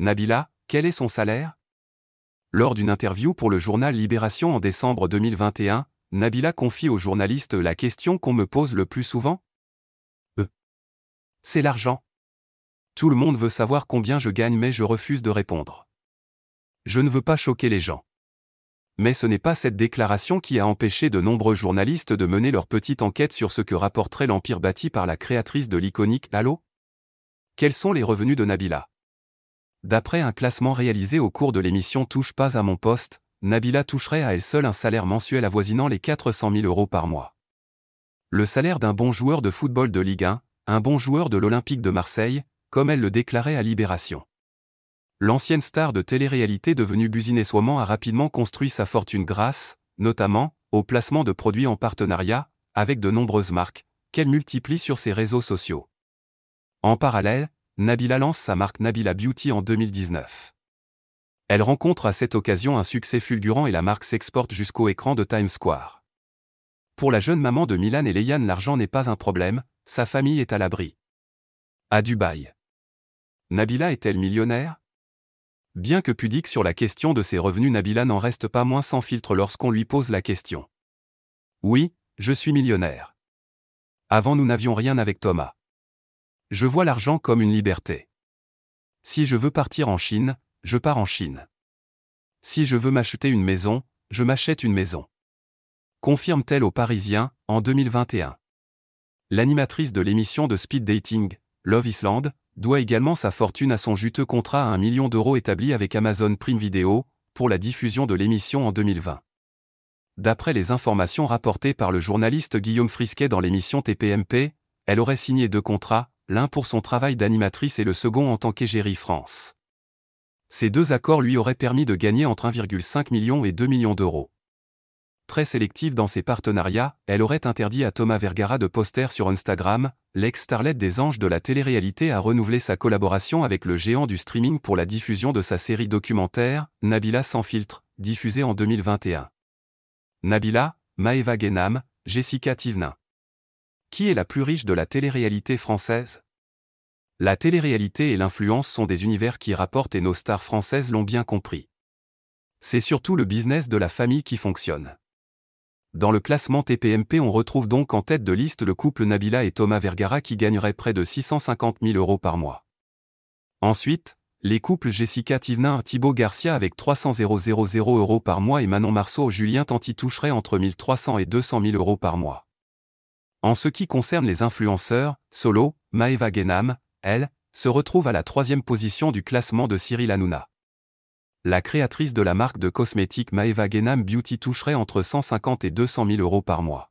Nabila, quel est son salaire? Lors d'une interview pour le journal Libération en décembre 2021, Nabila confie aux journalistes la question qu'on me pose le plus souvent Euh. C'est l'argent. Tout le monde veut savoir combien je gagne mais je refuse de répondre. Je ne veux pas choquer les gens. Mais ce n'est pas cette déclaration qui a empêché de nombreux journalistes de mener leur petite enquête sur ce que rapporterait l'empire bâti par la créatrice de l'iconique Halo? Quels sont les revenus de Nabila? D'après un classement réalisé au cours de l'émission Touche pas à mon poste, Nabila toucherait à elle seule un salaire mensuel avoisinant les 400 000 euros par mois. Le salaire d'un bon joueur de football de Ligue 1, un bon joueur de l'Olympique de Marseille, comme elle le déclarait à Libération. L'ancienne star de télé-réalité devenue businesswoman a rapidement construit sa fortune grâce, notamment, au placement de produits en partenariat, avec de nombreuses marques, qu'elle multiplie sur ses réseaux sociaux. En parallèle, Nabila lance sa marque Nabila Beauty en 2019. Elle rencontre à cette occasion un succès fulgurant et la marque s'exporte jusqu'au écran de Times Square. Pour la jeune maman de Milan et Leiane, l'argent n'est pas un problème, sa famille est à l'abri. À Dubaï. Nabila est-elle millionnaire? Bien que pudique sur la question de ses revenus, Nabila n'en reste pas moins sans filtre lorsqu'on lui pose la question. Oui, je suis millionnaire. Avant nous n'avions rien avec Thomas. Je vois l'argent comme une liberté. Si je veux partir en Chine, je pars en Chine. Si je veux m'acheter une maison, je m'achète une maison. Confirme-t-elle aux Parisiens, en 2021. L'animatrice de l'émission de speed dating, Love Island, doit également sa fortune à son juteux contrat à un million d'euros établi avec Amazon Prime Video, pour la diffusion de l'émission en 2020. D'après les informations rapportées par le journaliste Guillaume Frisquet dans l'émission TPMP, elle aurait signé deux contrats, l'un pour son travail d'animatrice et le second en tant qu'égérie France. Ces deux accords lui auraient permis de gagner entre 1,5 million et 2 millions d'euros. Très sélective dans ses partenariats, elle aurait interdit à Thomas Vergara de poster sur Instagram, l'ex-starlet des anges de la télé-réalité a renouvelé sa collaboration avec le géant du streaming pour la diffusion de sa série documentaire, Nabila sans filtre, diffusée en 2021. Nabila, Maeva Genam, Jessica Tivnin. Qui est la plus riche de la télé-réalité française? La télé-réalité et l'influence sont des univers qui rapportent et nos stars françaises l'ont bien compris. C'est surtout le business de la famille qui fonctionne. Dans le classement TPMP, on retrouve donc en tête de liste le couple Nabila et Thomas Vergara qui gagneraient près de 650 000 euros par mois. Ensuite, les couples Jessica Tivnin et Thibaut Garcia avec 300 000 euros par mois et Manon Marceau Julien Tanti toucheraient entre 1300 et 200 000 euros par mois. En ce qui concerne les influenceurs, Solo, Maeva Genam, elle, se retrouve à la troisième position du classement de Cyril Hanouna. La créatrice de la marque de cosmétiques Maeva Genam Beauty toucherait entre 150 et 200 000 euros par mois.